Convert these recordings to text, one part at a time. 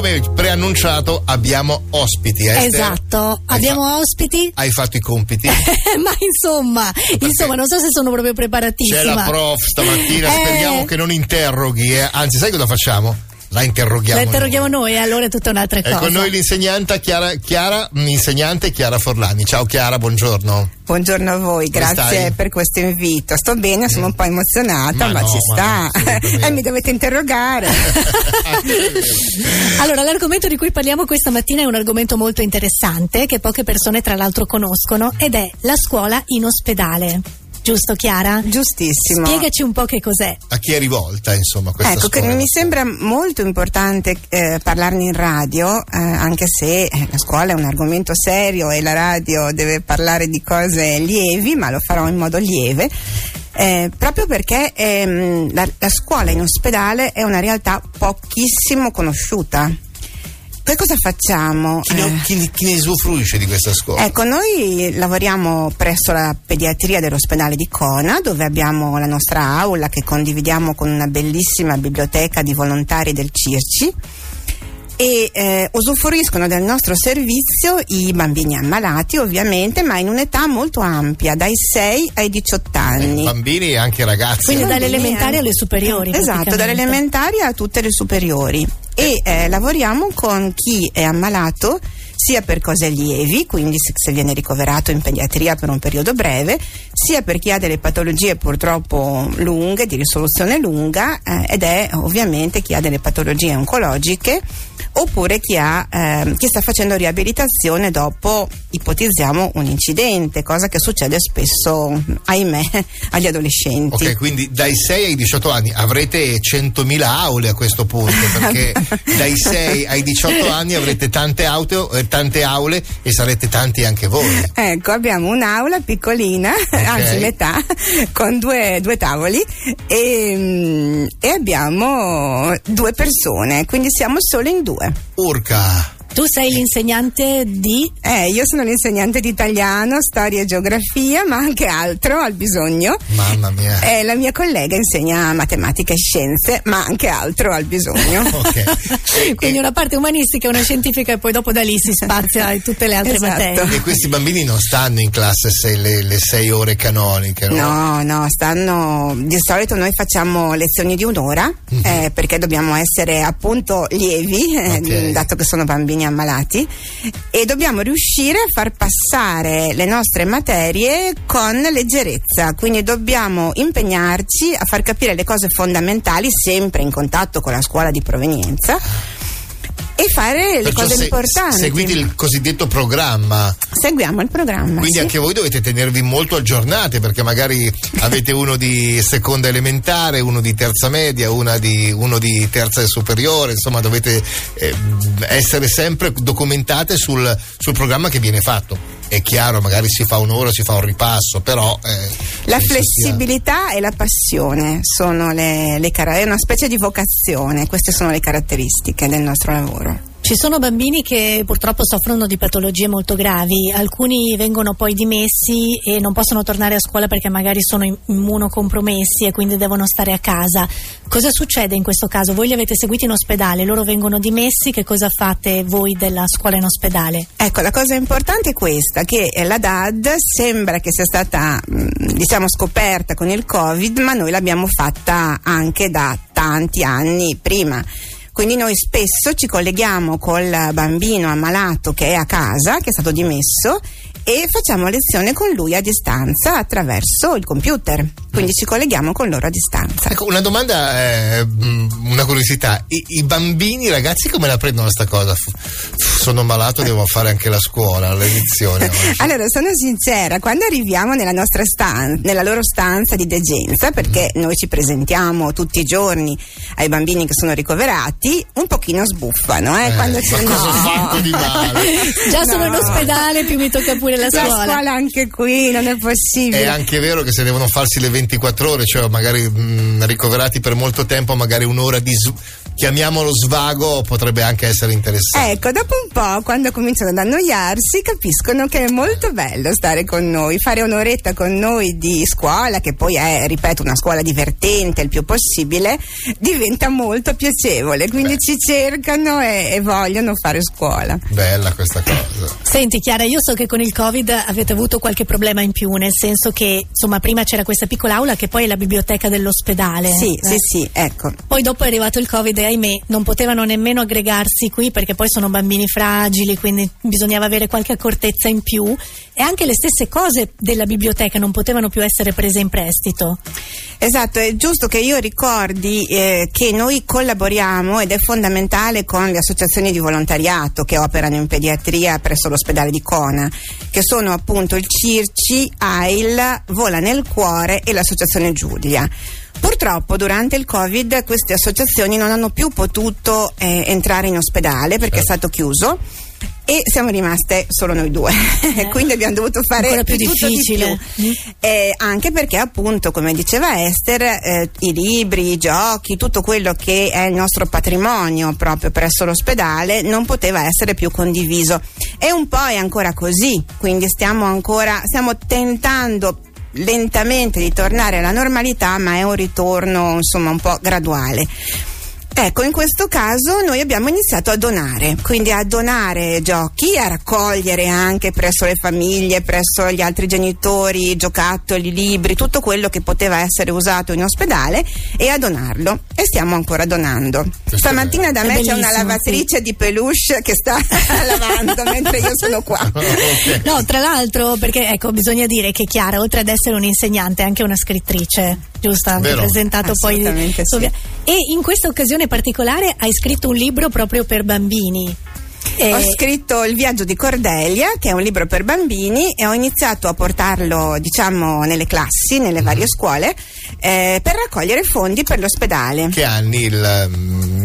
come preannunciato abbiamo ospiti. Eh? Esatto, Hai abbiamo fa- ospiti. Hai fatto i compiti? Ma insomma, insomma, non so se sono proprio C'è preparatissima. la prof stamattina, Eh. speriamo che non interroghi, eh. anzi sai cosa facciamo? La interroghiamo. La interroghiamo noi, allora è tutta un'altra È cosa. con noi l'insegnante Chiara, Chiara, l'insegnante Chiara Forlani. Ciao Chiara, buongiorno. Buongiorno a voi, Come grazie stai? per questo invito. Sto bene, sono un po' emozionata, Ma ma, no, ci ma sta. e mi dovete interrogare. Allora, l'argomento di cui parliamo questa mattina è un argomento molto interessante che poche persone tra l'altro conoscono ed è la scuola in ospedale. Giusto Chiara? Giustissimo. Spiegaci un po' che cos'è. A chi è rivolta, insomma, questa Ecco, che scuola? mi sembra molto importante eh, parlarne in radio, eh, anche se eh, la scuola è un argomento serio e la radio deve parlare di cose lievi, ma lo farò in modo lieve. eh, proprio perché ehm, la, la scuola in ospedale è una realtà pochissimo conosciuta. Che cosa facciamo? Chi ne, Eh, chi- chi ne usufruisce di questa scuola? Ecco, noi lavoriamo presso la pediatria dell'ospedale di Cona, dove abbiamo la nostra aula che condividiamo con una bellissima biblioteca di volontari del Circi e eh, usufruiscono del nostro servizio i bambini ammalati ovviamente ma in un'età molto ampia dai 6 ai 18 anni Bambini e anche ragazzi. Quindi dalle elementari eh. alle superiori. Esatto, dalle elementari a tutte le superiori. E eh, lavoriamo con chi è ammalato sia per cose lievi, quindi se, viene ricoverato in pediatria per un periodo breve, sia per chi ha delle patologie purtroppo lunghe, di risoluzione lunga, eh, ed è ovviamente chi ha delle patologie oncologiche oppure chi, ha, ehm, chi sta facendo riabilitazione dopo, ipotizziamo, un incidente, cosa che succede spesso, ahimè, agli adolescenti. Ok, quindi dai 6 ai 18 anni avrete 100.000 aule a questo punto, perché dai 6 ai 18 anni avrete tante, auto, eh, tante aule e sarete tanti anche voi. Ecco, abbiamo un'aula piccolina, anzi metà, con due, due tavoli e, mm, e abbiamo due persone, quindi siamo solo in due. Urca, Tu sei l'insegnante di Eh, io sono l'insegnante di italiano, storia e geografia, ma anche altro al bisogno. mamma mia. E la mia collega insegna matematica e scienze, ma anche altro al bisogno. Ok. Quindi e- una parte umanistica e una scientifica e poi dopo da lì si spazia in tutte le altre Esatto. materie. E questi bambini non stanno in classe se le, le sei ore canoniche, no? No, no, stanno. Di solito noi facciamo lezioni di un'ora eh, perché dobbiamo essere appunto lievi, eh, Ok. dato che sono bambini ammalati, e dobbiamo riuscire a far passare le nostre materie con leggerezza. Quindi dobbiamo impegnarci a far capire le cose fondamentali, sempre in contatto con la scuola di provenienza. E fare le Perciò cose se- importanti. seguite il cosiddetto programma. Seguiamo il programma. Quindi sì. anche voi dovete tenervi molto aggiornati perché magari avete uno di seconda elementare, uno di terza media, una di- uno di terza superiore, insomma dovete eh, essere sempre documentate sul, sul programma che viene fatto. È chiaro, magari si fa un'ora, si fa un ripasso, però... eh, La flessibilità e la passione sono le, le cara- è una specie di vocazione, queste sono le caratteristiche del nostro lavoro. Ci sono bambini che purtroppo soffrono di patologie molto gravi, alcuni vengono poi dimessi e non possono tornare a scuola perché magari sono im- immunocompromessi e quindi devono stare a casa. Cosa succede in questo caso? Voi li avete seguiti in ospedale, loro vengono dimessi, che cosa fate voi della scuola in ospedale? Ecco, la cosa importante è questa, che eh, la DAD sembra che sia stata, mh, diciamo, scoperta con il Covid, ma noi l'abbiamo fatta anche da tanti anni prima. Quindi noi spesso ci colleghiamo col bambino ammalato che è a casa, che è stato dimesso, e facciamo lezione con lui a distanza attraverso il computer. Quindi ci colleghiamo con loro a distanza. Ecco, una domanda, eh, una curiosità. I, I bambini, i ragazzi come la prendono sta cosa? Sono malato, devo fare anche la scuola, la oggi. Allora, sono sincera, quando arriviamo nella nostra stanza, nella loro stanza di degenza, perché noi ci presentiamo tutti i giorni ai bambini che sono ricoverati, un pochino sbuffano, eh, Eh, quando cosa ho fatto di male? Già sono No. in ospedale, più mi tocca pure la La scuola. scuola anche qui, non è possibile. È anche vero che se devono farsi le 24 ore, cioè magari mh, ricoverati per molto tempo, magari un'ora di s- chiamiamolo svago, potrebbe anche essere interessante. Ecco, dopo un po', quando cominciano ad annoiarsi, capiscono che è molto bello stare con noi, fare un'oretta con noi di scuola, che poi è, ripeto, una scuola divertente il più possibile, diventa molto piacevole, quindi Beh. ci cercano e, e vogliono fare scuola. Bella questa cosa. Senti Chiara, io so che con il Covid avete avuto qualche problema in più, nel senso che insomma prima c'era questa piccola aula che poi è la biblioteca dell'ospedale. Sì, eh? sì, sì, ecco. Poi dopo è arrivato il Covid e ahimè non potevano nemmeno aggregarsi qui perché poi sono bambini fragili, quindi bisognava avere qualche accortezza in più e anche le stesse cose della biblioteca non potevano più essere prese in prestito. Esatto, è giusto che io ricordi eh, che noi collaboriamo ed è fondamentale con le associazioni di volontariato che operano in pediatria presso l'ospedale di Cona, che sono appunto il CIRCI, AIL, Vola nel Cuore e l'associazione Giulia. Purtroppo durante il Covid queste associazioni non hanno più potuto eh, entrare in ospedale perché certo. è stato chiuso e siamo rimaste solo noi due, eh. quindi abbiamo dovuto fare più tutto difficile. Di più. Eh, anche perché appunto, come diceva Esther, eh, i libri, i giochi, tutto quello che è il nostro patrimonio proprio presso l'ospedale non poteva essere più condiviso. E un po' è ancora così, quindi stiamo ancora, stiamo tentando lentamente di tornare alla normalità, ma è un ritorno insomma un po' graduale. Ecco, in questo caso noi abbiamo iniziato a donare, quindi a donare giochi, a raccogliere anche presso le famiglie, presso gli altri genitori, giocattoli, libri, tutto quello che poteva essere usato in ospedale e a donarlo. E stiamo ancora donando. Questo Stamattina da me c'è una lavatrice sì. di peluche che sta lavando mentre io sono qua. okay. No, tra l'altro, perché ecco, bisogna dire che Chiara, oltre ad essere un'insegnante, è anche una scrittrice, giusto? Ha presentato poi. Sì. E in questa occasione particolare hai scritto un libro proprio per bambini. E... Ho scritto Il viaggio di Cordelia, che è un libro per bambini, e ho iniziato a portarlo, diciamo, nelle classi, nelle varie scuole, eh, per raccogliere fondi per l'ospedale. Che anni, il,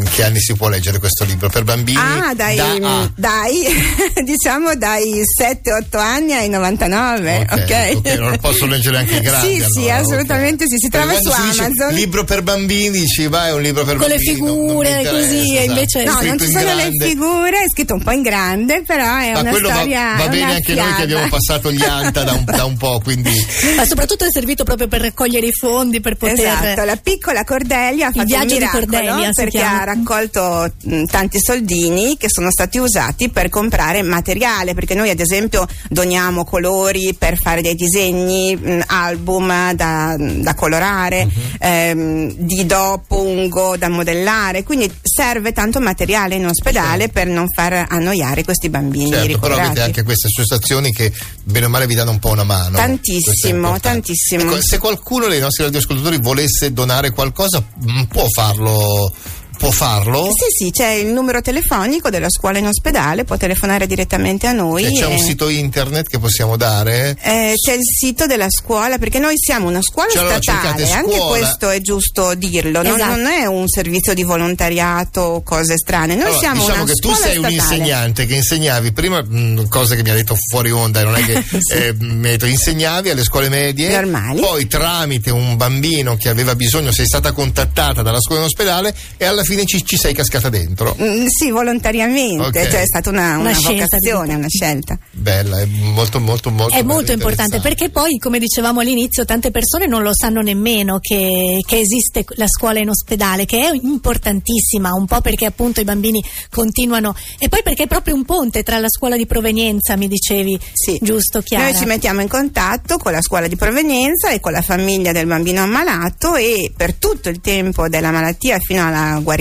mm, che anni, si può leggere questo libro? Per bambini? Ah, dai, da, dai diciamo dai 7-8 anni ai 99. Ok, okay. okay non lo posso leggere anche i grandi. sì, allora, sì, assolutamente okay. sì. Si trova su Amazon. Dice, libro per bambini, dici, vai, è un libro per Con bambini. Con le figure, così, esatto. invece. No, non ci sono grande. le figure, è scritto un po' in grande, però è Ma una storia. Va, va bene anche noi che abbiamo passato gli ANTA da un, da un po', quindi. Ma soprattutto è servito proprio per raccogliere i fondi per poter. Esatto, la piccola Cordelia ha fatto il viaggio di Cordelia perché ha raccolto mh, tanti soldini che sono stati usati per comprare materiale, perché noi ad esempio doniamo colori per fare dei disegni, mh, album da, da colorare, uh-huh. ehm, di dopo ungo da modellare, quindi serve tanto materiale in ospedale certo. per non far annoiare questi bambini certo. Però avete anche queste associazioni che bene o male vi danno un po' una mano. Tantissimo, tantissimo. Ecco, se qualcuno dei nostri radioascoltatori volesse donare qualcosa, mm, può farlo può farlo? Sì, sì, c'è il numero telefonico della scuola in ospedale, può telefonare direttamente a noi. Cioè, c'è e... un sito internet che possiamo dare? Eh, c'è il sito della scuola, perché noi siamo una scuola cioè, statale, scuola. anche questo è giusto dirlo, esatto. non, non, è un servizio di volontariato o cose strane. Noi allora, siamo diciamo una che tu sei statale. un insegnante che insegnavi prima mh, mm, cose che mi ha detto fuori onda, non è che sì. eh, detto, insegnavi alle scuole medie, normali. Poi tramite un bambino che aveva bisogno sei stata contattata dalla scuola in ospedale e alla fine ci, ci sei cascata dentro? Mm, sì, volontariamente, okay. cioè è stata una, una, una vocazione, una scelta. Bella, è molto molto molto È molto importante perché poi, come dicevamo all'inizio, tante persone non lo sanno nemmeno che, che, esiste la scuola in ospedale, che è importantissima, un po' perché appunto i bambini continuano e poi perché è proprio un ponte tra la scuola di provenienza, mi dicevi, sì. giusto Chiara? Noi ci mettiamo in contatto con la scuola di provenienza e con la famiglia del bambino ammalato e per tutto il tempo della malattia fino alla guarigione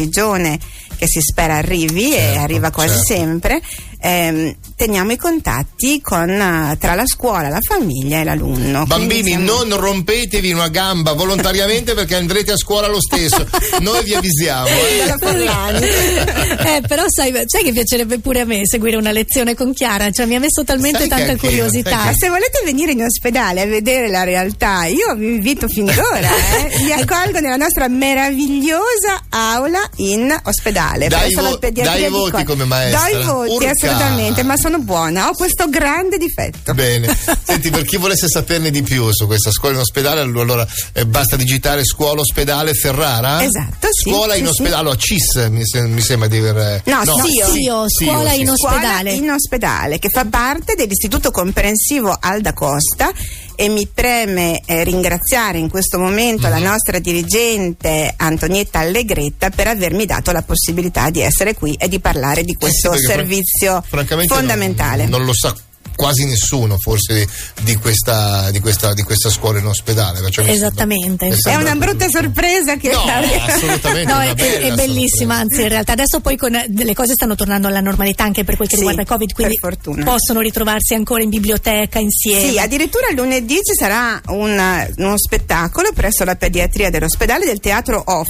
che si spera arrivi certo, e arriva quasi certo. sempre ehm, teniamo i contatti con, uh, tra la scuola, la famiglia e l'alunno. Bambini, siamo... non rompetevi una gamba volontariamente perché andrete a scuola lo stesso. Noi vi avvisiamo. Eh. eh, però sai, sai che piacerebbe pure a me seguire una lezione con Chiara, cioè mi ha messo talmente sai tanta curiosità. Che... Se volete venire in ospedale a vedere la realtà, io vi invito fin d'ora, eh. vi accolgo nella nostra meravigliosa aula in ospedale. Dai, vo- dai i voti come maestra. Dai i voti, Urca assolutamente, ma sono buona, ho questo grande difetto. Bene, senti, per chi volesse saperne di più su questa scuola in ospedale, allora eh, basta digitare scuola ospedale Ferrara? Esatto, sì. Scuola sì, in sì. ospedale, allora CIS mi, se- mi sembra di aver... No, SIO. Sio, scuola sì. in Scuola ospedale. in ospedale, che fa parte dell'Istituto Comprensivo Alda Costa e mi preme eh, ringraziare in questo momento Mhm. la nostra dirigente Antonietta Allegretta per avermi dato la possibilità di essere qui e di parlare di questo Eh sì, perché servizio fran- francamente fondamentale. Non, non lo sa quasi nessuno forse di questa, di questa, di questa scuola in ospedale. sembra- Esattamente. È sembra- una brutta sorpresa che No, assolutamente. No, è, bella è bellissima, anzi in realtà adesso poi con, le cose stanno tornando alla normalità anche per quel che Sì, riguarda il Covid, quindi per fortuna. possono ritrovarsi ancora in biblioteca insieme. Sì, addirittura lunedì ci sarà un- uno spettacolo presso la pediatria dell'ospedale del teatro Off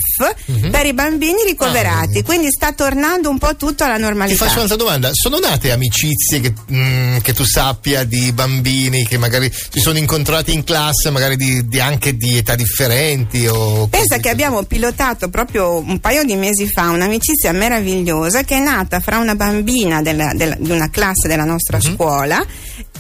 Mhm. per i bambini Ah, ricoverati, vedi. quindi sta tornando un po' tutto alla Ti normalità. faccio un'altra domanda. Sono nate amicizie che, mm, che tu sappia di bambini che magari si sono incontrati in classe, magari di, di- anche di età differenti? O Pensa che abbiamo pilotato proprio un paio di mesi fa un'amicizia meravigliosa che è nata fra una bambina della- della- di una classe della nostra Mhm. scuola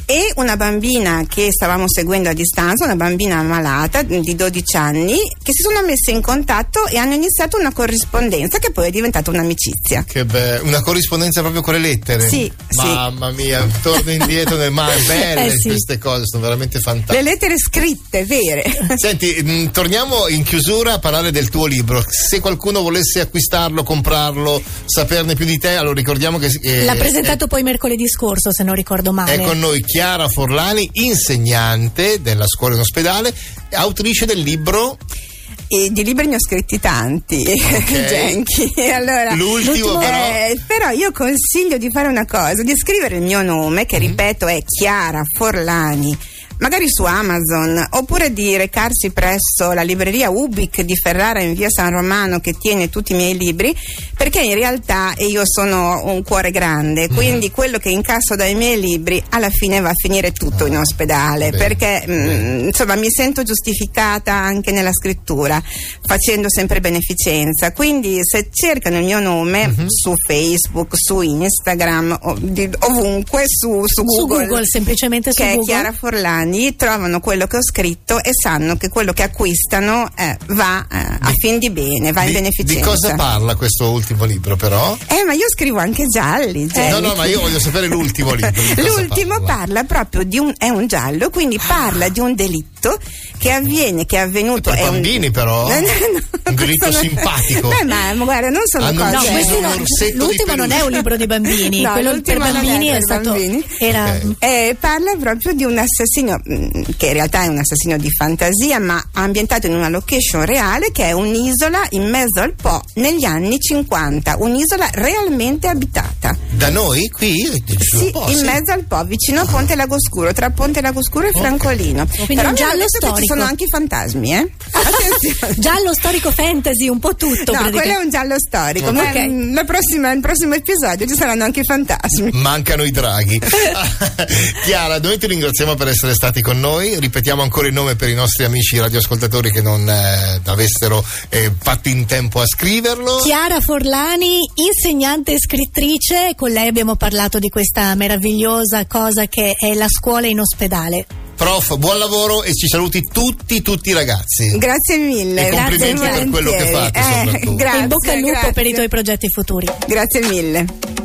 e una bambina che stavamo seguendo a distanza, una bambina malata di 12 anni, che si sono messe in contatto e hanno iniziato una corrispondenza che poi è diventata un'amicizia. Che be- una corrispondenza proprio con le lettere. Sì, sì. Mamma mia, torno indietro nel ma belle Eh sì. queste cose, sono veramente Le fantastiche. lettere scritte, vere. Senti, mh, torniamo in chiusura a parlare del tuo libro. Se qualcuno volesse acquistarlo, comprarlo, saperne più di te, allora ricordiamo che eh, L'ha presentato poi mercoledì scorso, se non ricordo È male. con noi Chiara Forlani, insegnante della scuola in ospedale, autrice del libro E di libri ne ho scritti tanti. E allora, L'ultimo, però- eh, però io consiglio di fare una cosa, di scrivere il mio nome, che ripeto è Chiara Forlani. Magari su Amazon oppure di recarsi presso la libreria Ubic di Ferrara in via San Romano che tiene tutti i miei libri perché in realtà io sono un cuore grande Mhm. quindi quello che incasso dai miei libri alla fine va a finire tutto in ospedale Bene, perché mm, bene. insomma mi sento giustificata anche nella scrittura facendo sempre beneficenza quindi se cercano il mio nome Mhm. su Facebook su Instagram o- di- ovunque su, su Su Google, Google, semplicemente su che è Google. Chiara Forlani trovano quello che ho scritto e sanno che quello che acquistano eh, va eh, a fin di bene va in di, beneficenza di cosa parla questo ultimo libro, però? eh ma io scrivo anche gialli no, Jenny. no, ma io voglio sapere l'ultimo libro. L'ultimo parla. parla proprio di un è un giallo, quindi parla di un delitto che avviene, che è avvenuto. Per è un- bambini, però? No, no, no, Un delitto non- simpatico. Beh, ma guarda, non sono Hanno cose. No, un no, l'ultimo non è un libro di bambini, No, quello per è bambini è, per stato bambini. era Ok. Eh, parla proprio di un assassino mm, che in realtà è un assassino di fantasia ma ambientato in una location reale che è un'isola in mezzo al Po negli anni 50 un'isola realmente abitata Da noi, qui? sì, Oh, in sì. mezzo al Po vicino a Ponte Lagoscuro tra Ponte Lagoscuro e Francolino Quindi però un giallo che ci storico. sono anche i fantasmi eh? giallo storico fantasy, un po' tutto. No, quello è un giallo storico, ma Ok. mm, la prossima, il prossimo episodio ci saranno anche i fantasmi. Mancano i draghi. Chiara, noi ti ringraziamo per essere stati con noi. Ripetiamo ancora il nome per i nostri amici radioascoltatori che non eh, avessero eh, fatto in tempo a scriverlo. Chiara Forlani, insegnante e scrittrice, con lei abbiamo parlato di questa meravigliosa cosa che è la scuola in ospedale. Prof, buon lavoro e ci saluti tutti, tutti i ragazzi. Grazie mille. E complimenti grazie per quello che fate, soprattutto. grazie, in bocca al lupo grazie. per i tuoi progetti futuri. Grazie mille.